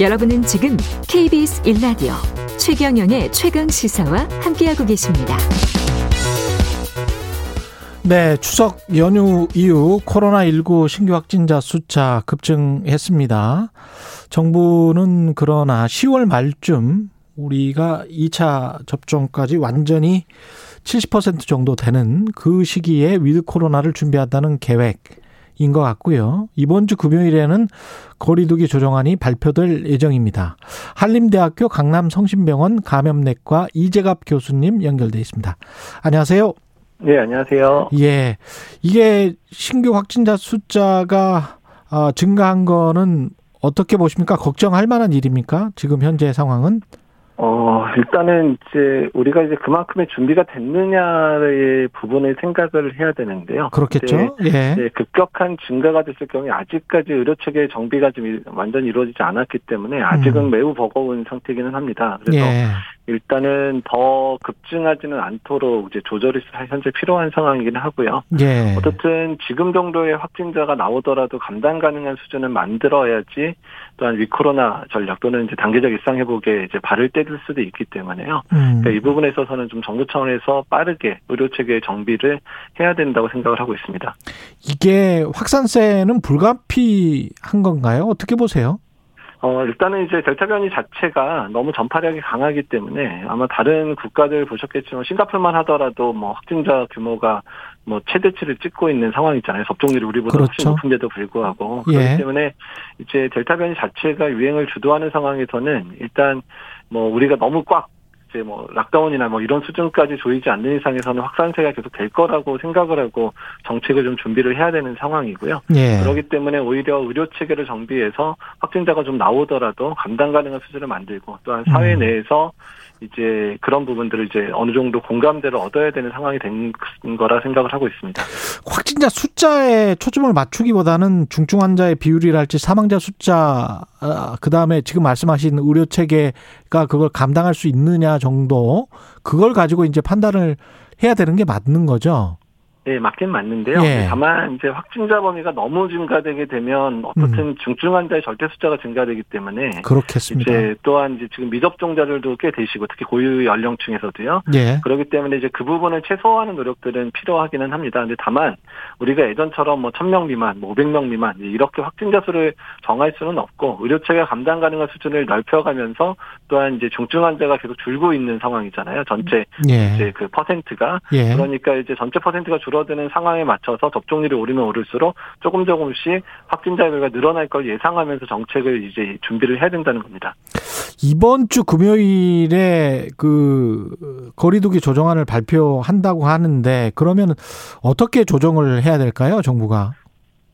여러분은 지금 KBS 1라디오 최경영의 최강 시사와 함께하고 계십니다. 네, 추석 연휴 이후 코로나19 신규 확진자 숫자 급증했습니다. 정부는 그러나 10월 말쯤 우리가 2차 접종까지 완전히 70% 정도 되는 그 시기에 with 코로나를 준비한다는 계획 인 것 같고요. 이번 주 금요일에는 거리두기 조정안이 발표될 예정입니다. 한림대학교 강남성심병원 감염내과 이재갑 교수님 연결돼 있습니다. 안녕하세요. 네, 안녕하세요. 예. 이게 신규 확진자 숫자가 아, 증가한 거는 어떻게 보십니까? 걱정할 만한 일입니까? 지금 현재 상황은? 어, 일단은 이제 우리가 이제 그만큼의 준비가 됐느냐의 부분을 생각을 해야 되는데요. 그렇겠죠. 예. 네, 급격한 증가가 됐을 경우에 아직까지 의료 체계 정비가 좀 완전히 이루어지지 않았기 때문에 아직은 음. 매우 버거운 상태이기는 합니다. 그래서 예. 일단은 더 급증하지는 않도록 이제 조절이 현재 필요한 상황이긴 하고요. 예. 어쨌든 지금 정도의 확진자가 나오더라도 감당 가능한 수준을 만들어야지 또한 위코로나 전략 또는 이제 단계적 일상 회복에 이제 발을 떼들 수도 있기 때문에요. 음. 그러니까 이 부분에 있어서는 좀 정부 차원에서 빠르게 의료 체계 정비를 해야 된다고 생각을 하고 있습니다. 이게 확산세는 불가피한 건가요? 어떻게 보세요? 어, 일단은 이제 델타 변이 자체가 너무 전파력이 강하기 때문에 아마 다른 국가들 보셨겠지만 싱가폴만 하더라도 뭐 확진자 규모가 뭐 최대치를 찍고 있는 상황이잖아요. 접종률이 우리보다 그렇죠. 훨씬 높은데도 불구하고. 예. 그렇기 때문에 이제 델타 변이 자체가 유행을 주도하는 상황에서는 일단 뭐 우리가 너무 꽉 이제 뭐 락다운이나 뭐 이런 수준까지 조이지 않는 이상에서는 확산세가 계속 될 거라고 생각을 하고 정책을 좀 준비를 해야 되는 상황이고요. 예. 그렇기 때문에 오히려 의료 체계를 정비해서 확진자가 좀 나오더라도 감당 가능한 수준을 만들고 또한 사회 음. 내에서 이제 그런 부분들을 이제 어느 정도 공감대를 얻어야 되는 상황이 된 거라 생각을 하고 있습니다. 확진자 숫자에 초점을 맞추기보다는 중증 환자의 비율이랄지 사망자 숫자 아, 그 다음에 지금 말씀하신 의료 체계가 그걸 감당할 수 있느냐 정도 그걸 가지고 이제 판단을 해야 되는 게 맞는 거죠. 네, 맞긴 맞는데요. 예. 다만 이제 확진자 범위가 너무 증가되게 되면 어떻든 음. 중증 환자의 절대 숫자가 증가되기 때문에 그렇겠습니다. 이제 또한 이제 지금 미접종자들도 꽤 되시고 특히 고유 연령층에서도요. 예. 그렇기 때문에 이제 그 부분을 최소화하는 노력들은 필요하기는 합니다. 근데 다만 우리가 예전처럼 뭐 1000명 미만, 뭐 500명 미만 이렇게 확진자 수를 정할 수는 없고 의료 체계 감당 가능한 수준을 넓혀가면서 또한 이제 중증 환자가 계속 줄고 있는 상황이잖아요. 전체 예. 이제 그 퍼센트가 예. 그러니까 이제 전체 퍼센트가 줄어 줄어드는 상황에 맞춰서 접종률이 오르면 오를수록 조금 조금씩 확진자가 늘어날 걸 예상하면서 정책을 이제 준비를 해야 된다는 겁니다. 이번 주 금요일에 그 거리두기 조정안을 발표한다고 하는데 그러면 어떻게 조정을 해야 될까요, 정부가?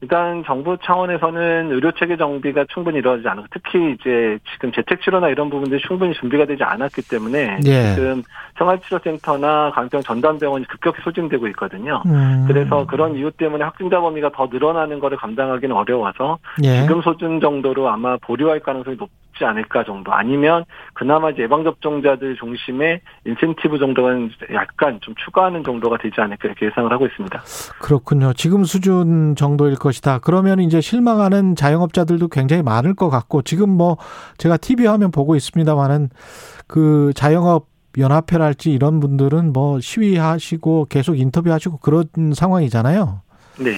일단 정부 차원에서는 의료 체계 정비가 충분히 이루어지지 않고 특히 이제 지금 재택 치료나 이런 부분들이 충분히 준비가 되지 않았기 때문에 예. 지금 생활치료센터나 강병 전담병원이 급격히 소진되고 있거든요. 음. 그래서 그런 이유 때문에 확진자 범위가 더 늘어나는 것을 감당하기는 어려워서 예. 지금 소진 정도로 아마 보류할 가능성이 높. 높지 않을까 정도 아니면 그나마 이제 예방 접종자들 중심의 인센티브 정도는 약간 좀 추가하는 정도가 되지 않을까 이렇게 예상을 하고 있습니다. 그렇군요. 지금 수준 정도일 것이다. 그러면 이제 실망하는 자영업자들도 굉장히 많을 것 같고 지금 뭐 제가 TV 화면 보고 있습니다만은 그 자영업 연합회랄지 이런 분들은 뭐 시위하시고 계속 인터뷰하시고 그런 상황이잖아요. 네.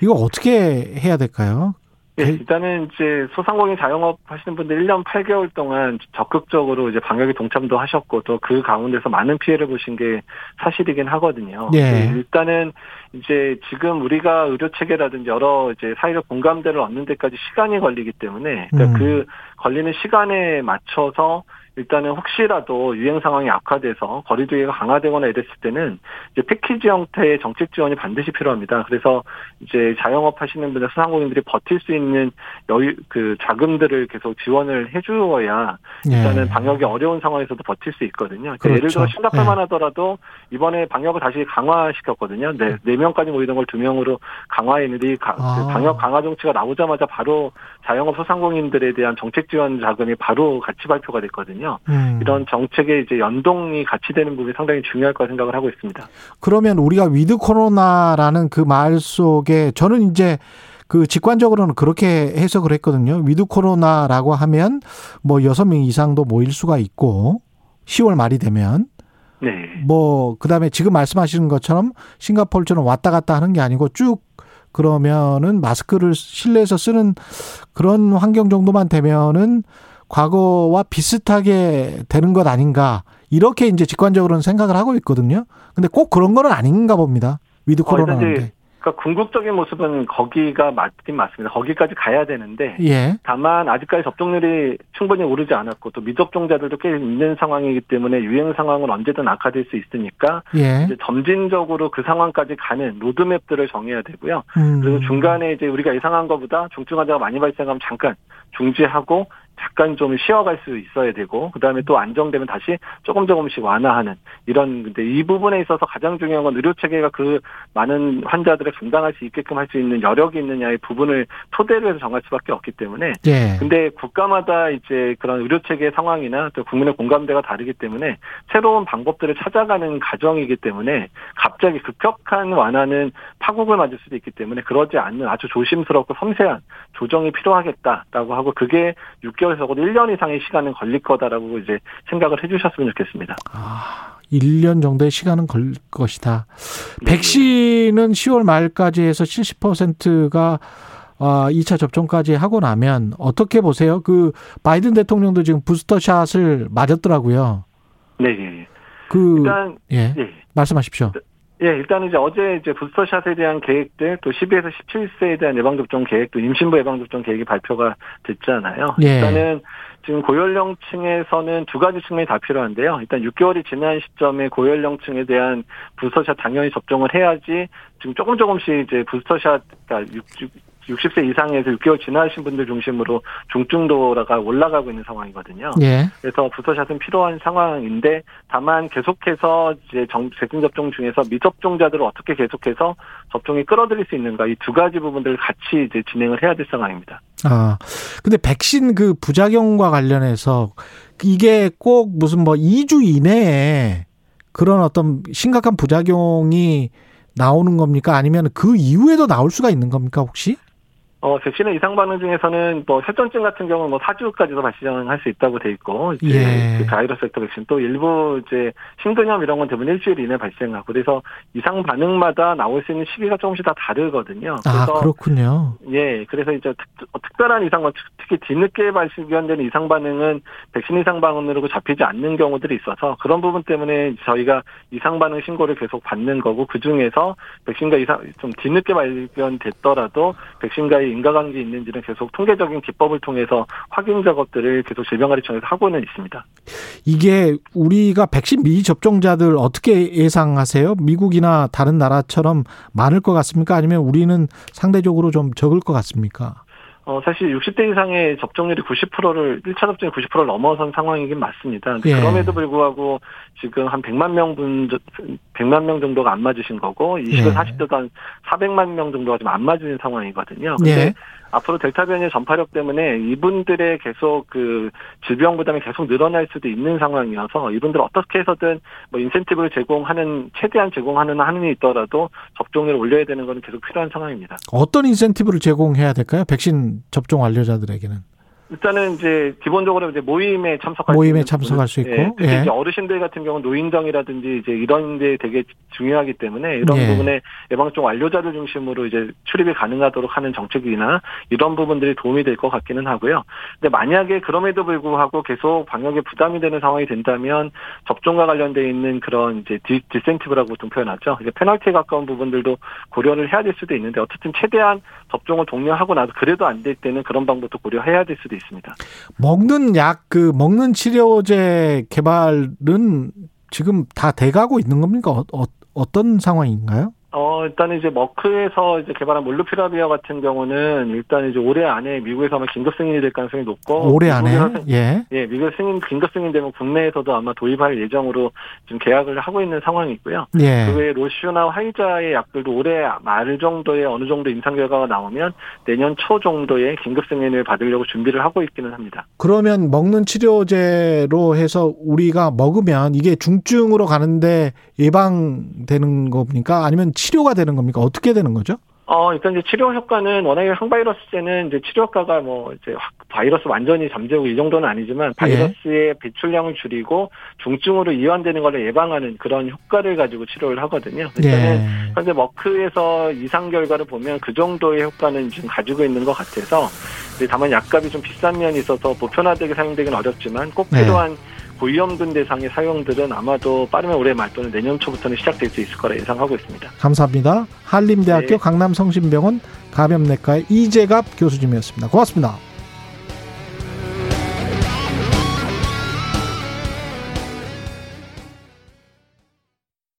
이거 어떻게 해야 될까요? 예, 일단은 이제 소상공인 자영업 하시는 분들 1년 8개월 동안 적극적으로 이제 방역에 동참도 하셨고 또 그 가운데서 많은 피해를 보신 게 사실이긴 하거든요. 예. 일단은 이제 지금 우리가 의료 체계라든지 여러 이제 사회적 공감대를 얻는 데까지 시간이 걸리기 때문에 그러니까 음. 그 걸리는 시간에 맞춰서 일단은 혹시라도 유행 상황이 악화돼서 거리두기가 강화되거나 이랬을 때는 이제 패키지 형태의 정책 지원이 반드시 필요합니다. 그래서 이제 자영업 하시는 분들 소상공인들이 버틸 수 있는 여유 그 자금들을 계속 지원을 해주어야 일단은 예. 방역이 어려운 상황에서도 버틸 수 있거든요. 그러니까 그렇죠. 예를 들어 싱가포르만 예. 하더라도 이번에 방역을 다시 강화시켰거든요. 네, 네 명까지 모이던 걸 두 명으로 강화했는데 아. 그 방역 강화 정치가 나오자마자 바로 자영업 소상공인들에 대한 정책 지원 자금이 바로 같이 발표가 됐거든요. 있거든요. 음. 이런 정책의 이제 연동이 같이 되는 부분이 상당히 중요할 거라 생각을 하고 있습니다. 그러면 우리가 with 코로나라는 그 말 속에 저는 이제 그 직관적으로는 그렇게 해석을 했거든요. with 코로나라고 하면 뭐 여섯 명 이상도 모일 수가 있고 10월 말이 되면 네. 뭐 그다음에 지금 말씀하시는 것처럼 싱가포르처럼 왔다 갔다 하는 게 아니고 쭉 그러면은 마스크를 실내에서 쓰는 그런 환경 정도만 되면은 과거와 비슷하게 되는 것 아닌가 이렇게 이제 직관적으로는 생각을 하고 있거든요. 근데 꼭 그런 거는 아닌가 봅니다. with 어, 코로나인데. 이제 그러니까 궁극적인 모습은 거기가 맞긴 맞습니다. 거기까지 가야 되는데 예. 다만 아직까지 접종률이 충분히 오르지 않았고 또 미접종자들도 꽤 있는 상황이기 때문에 유행 상황은 언제든 악화될 수 있으니까 예. 이제 점진적으로 그 상황까지 가는 로드맵들을 정해야 되고요. 음. 그리고 중간에 이제 우리가 예상한 것보다 중증 환자가 많이 발생하면 잠깐 중지하고 잠깐 좀 쉬어갈 수 있어야 되고 그다음에 또 안정되면 다시 조금 조금씩 완화하는 이런 근데 이 부분에 있어서 가장 중요한 건 의료 체계가 그 많은 환자들을 감당할 수 있게끔 할 수 있는 여력이 있느냐의 부분을 토대로 해서 정할 수밖에 없기 때문에 예. 근데 국가마다 이제 그런 의료 체계 상황이나 또 국민의 공감대가 다르기 때문에 새로운 방법들을 찾아가는 과정이기 때문에 갑자기 급격한 완화는 파국을 맞을 수도 있기 때문에 그러지 않는 아주 조심스럽고 섬세한 조정이 필요하겠다라고 하고 그게 6개월 에서 적어도 1년 이상의 시간은 걸릴 거다라고 이제 생각을 해주셨으면 좋겠습니다. 아, 1년 정도의 시간은 걸 것이다. 네. 백신은 10월 말까지 해서 70%가 아, 2차 접종까지 하고 나면 어떻게 보세요? 그 바이든 대통령도 지금 부스터 샷을 맞았더라고요. 네, 예. 그 일단 예. 예. 말씀하십시오. 예, 일단 이제 어제 이제 부스터샷에 대한 계획들 또 12에서 17세에 대한 예방접종 계획 또 임신부 예방접종 계획이 발표가 됐잖아요. 예. 일단은 지금 고연령층에서는 두 가지 측면이 다 필요한데요. 일단 6개월이 지난 시점에 고연령층에 대한 부스터샷 당연히 접종을 해야지 지금 조금 조금씩 이제 부스터샷 그러니까 60, 60세 이상에서 6개월 지나신 분들 중심으로 중증도가 올라가고 있는 상황이거든요. 예. 그래서 부스터샷은 필요한 상황인데 다만 계속해서 이제 정, 백신 접종 중에서 미접종자들을 어떻게 계속해서 접종이 끌어들일 수 있는가 이 두 가지 부분들을 같이 이제 진행을 해야 될 상황입니다. 아. 근데 백신 그 부작용과 관련해서 이게 꼭 무슨 뭐 2주 이내에 그런 어떤 심각한 부작용이 나오는 겁니까? 아니면 그 이후에도 나올 수가 있는 겁니까, 혹시? 어, 백신의 이상 반응 중에서는 뭐 혈전증 같은 경우는 뭐 4주까지도 발생할 수 있다고 돼 있고 이제 예. 그 바이러스 벡터 백신 또 일부 이제 심근염 이런 건 대부분 일주일 이내 발생하고 그래서 이상 반응마다 나올 수 있는 시기가 조금씩 다 다르거든요. 아, 그래서 그렇군요. 예, 그래서 이제 특, 특별한 이상, 특히 뒤늦게 발견되는 이상 반응은 백신 이상 반응으로 잡히지 않는 경우들이 있어서 그런 부분 때문에 저희가 이상 반응 신고를 계속 받는 거고 그 중에서 백신과 이상 좀 뒤늦게 발견됐더라도 백신과의 인과관계 있는지는 계속 통계적인 기법을 통해서 확인 작업들을 계속 질병관리청에서 하고는 있습니다. 이게 우리가 백신 미접종자들 어떻게 예상하세요? 미국이나 다른 나라처럼 많을 것 같습니까? 아니면 우리는 상대적으로 좀 적을 것 같습니까? 어, 사실 60대 이상의 접종률이 90%를, 1차 접종이 90%를 넘어선 상황이긴 맞습니다. 예. 그럼에도 불구하고 지금 한 100만 명 분, 100만 명 정도가 안 맞으신 거고, 20대, 예. 40대도 한 400만 명 정도가 지금 안 맞으신 상황이거든요. 근데 예. 앞으로 델타 변이의 전파력 때문에 이분들의 계속 그 질병 부담이 계속 늘어날 수도 있는 상황이어서 이분들 어떻게 해서든 뭐 인센티브를 제공하는 최대한 제공하는 한이 있더라도 접종률을 올려야 되는 건 계속 필요한 상황입니다. 어떤 인센티브를 제공해야 될까요? 백신 접종 완료자들에게는. 일단은 이제 기본적으로 이제 모임에 참석할 모임에 수 참석할 수 부분, 있고, 예, 특히 예. 어르신들 같은 경우 는 노인정이라든지 이제 이런 데 되게 중요하기 때문에 이런 예. 부분에 예방접종 완료자들 중심으로 이제 출입이 가능하도록 하는 정책이나 이런 부분들이 도움이 될 것 같기는 하고요. 근데 만약에 그럼에도 불구하고 계속 방역에 부담이 되는 상황이 된다면 접종과 관련돼 있는 그런 이제 디, 디센티브라고 보통 표현하죠. 이제 페널티에 가까운 부분들도 고려를 해야 될 수도 있는데 어쨌든 최대한 접종을 독려하고 나도 그래도 안 될 때는 그런 방법도 고려해야 될 수도 있습니다. 먹는 약, 그, 먹는 치료제 개발은 지금 다 돼가고 있는 겁니까? 어, 어, 어떤 상황인가요? 어, 일단 이제 머크에서 이제 개발한 몰루피라비아 같은 경우는 일단 이제 올해 안에 미국에서 아마 긴급 승인이 될 가능성이 높고 올해 안에? 예. 예, 미국 승인 긴급 승인되면 국내에서도 아마 도입할 예정으로 지금 계약을 하고 있는 상황이고요. 예. 그 외에 로슈나 화이자의 약들도 올해 말 정도의 어느 정도 임상 결과가 나오면 내년 초 정도에 긴급 승인을 받으려고 준비를 하고 있기는 합니다. 그러면 먹는 치료제로 해서 우리가 먹으면 이게 중증으로 가는데 예방되는 겁니까? 아니면 치료가 되는 겁니까? 어떻게 되는 거죠? 어, 일단 이제 치료 효과는 워낙에 항바이러스제는 이제 치료 효과가 뭐 이제 바이러스 완전히 잠재우고 이 정도는 아니지만 바이러스의 예. 배출량을 줄이고 중증으로 이완되는 것을 예방하는 그런 효과를 가지고 치료를 하거든요. 일단은 예. 현재 머크에서 이상 결과를 보면 그 정도의 효과는 지금 가지고 있는 것 같아서 다만 약값이 좀 비싼 면이 있어서 보편화되게 사용되기는 어렵지만 꼭 네. 필요한 예. 고위험군 대상의 사용들은 아마도 빠르면 올해 말 또는 내년 초부터는 시작될 수 있을 거라 예상하고 있습니다. 감사합니다. 한림대학교 네. 강남성심병원 감염내과의 이재갑 교수님이었습니다. 고맙습니다.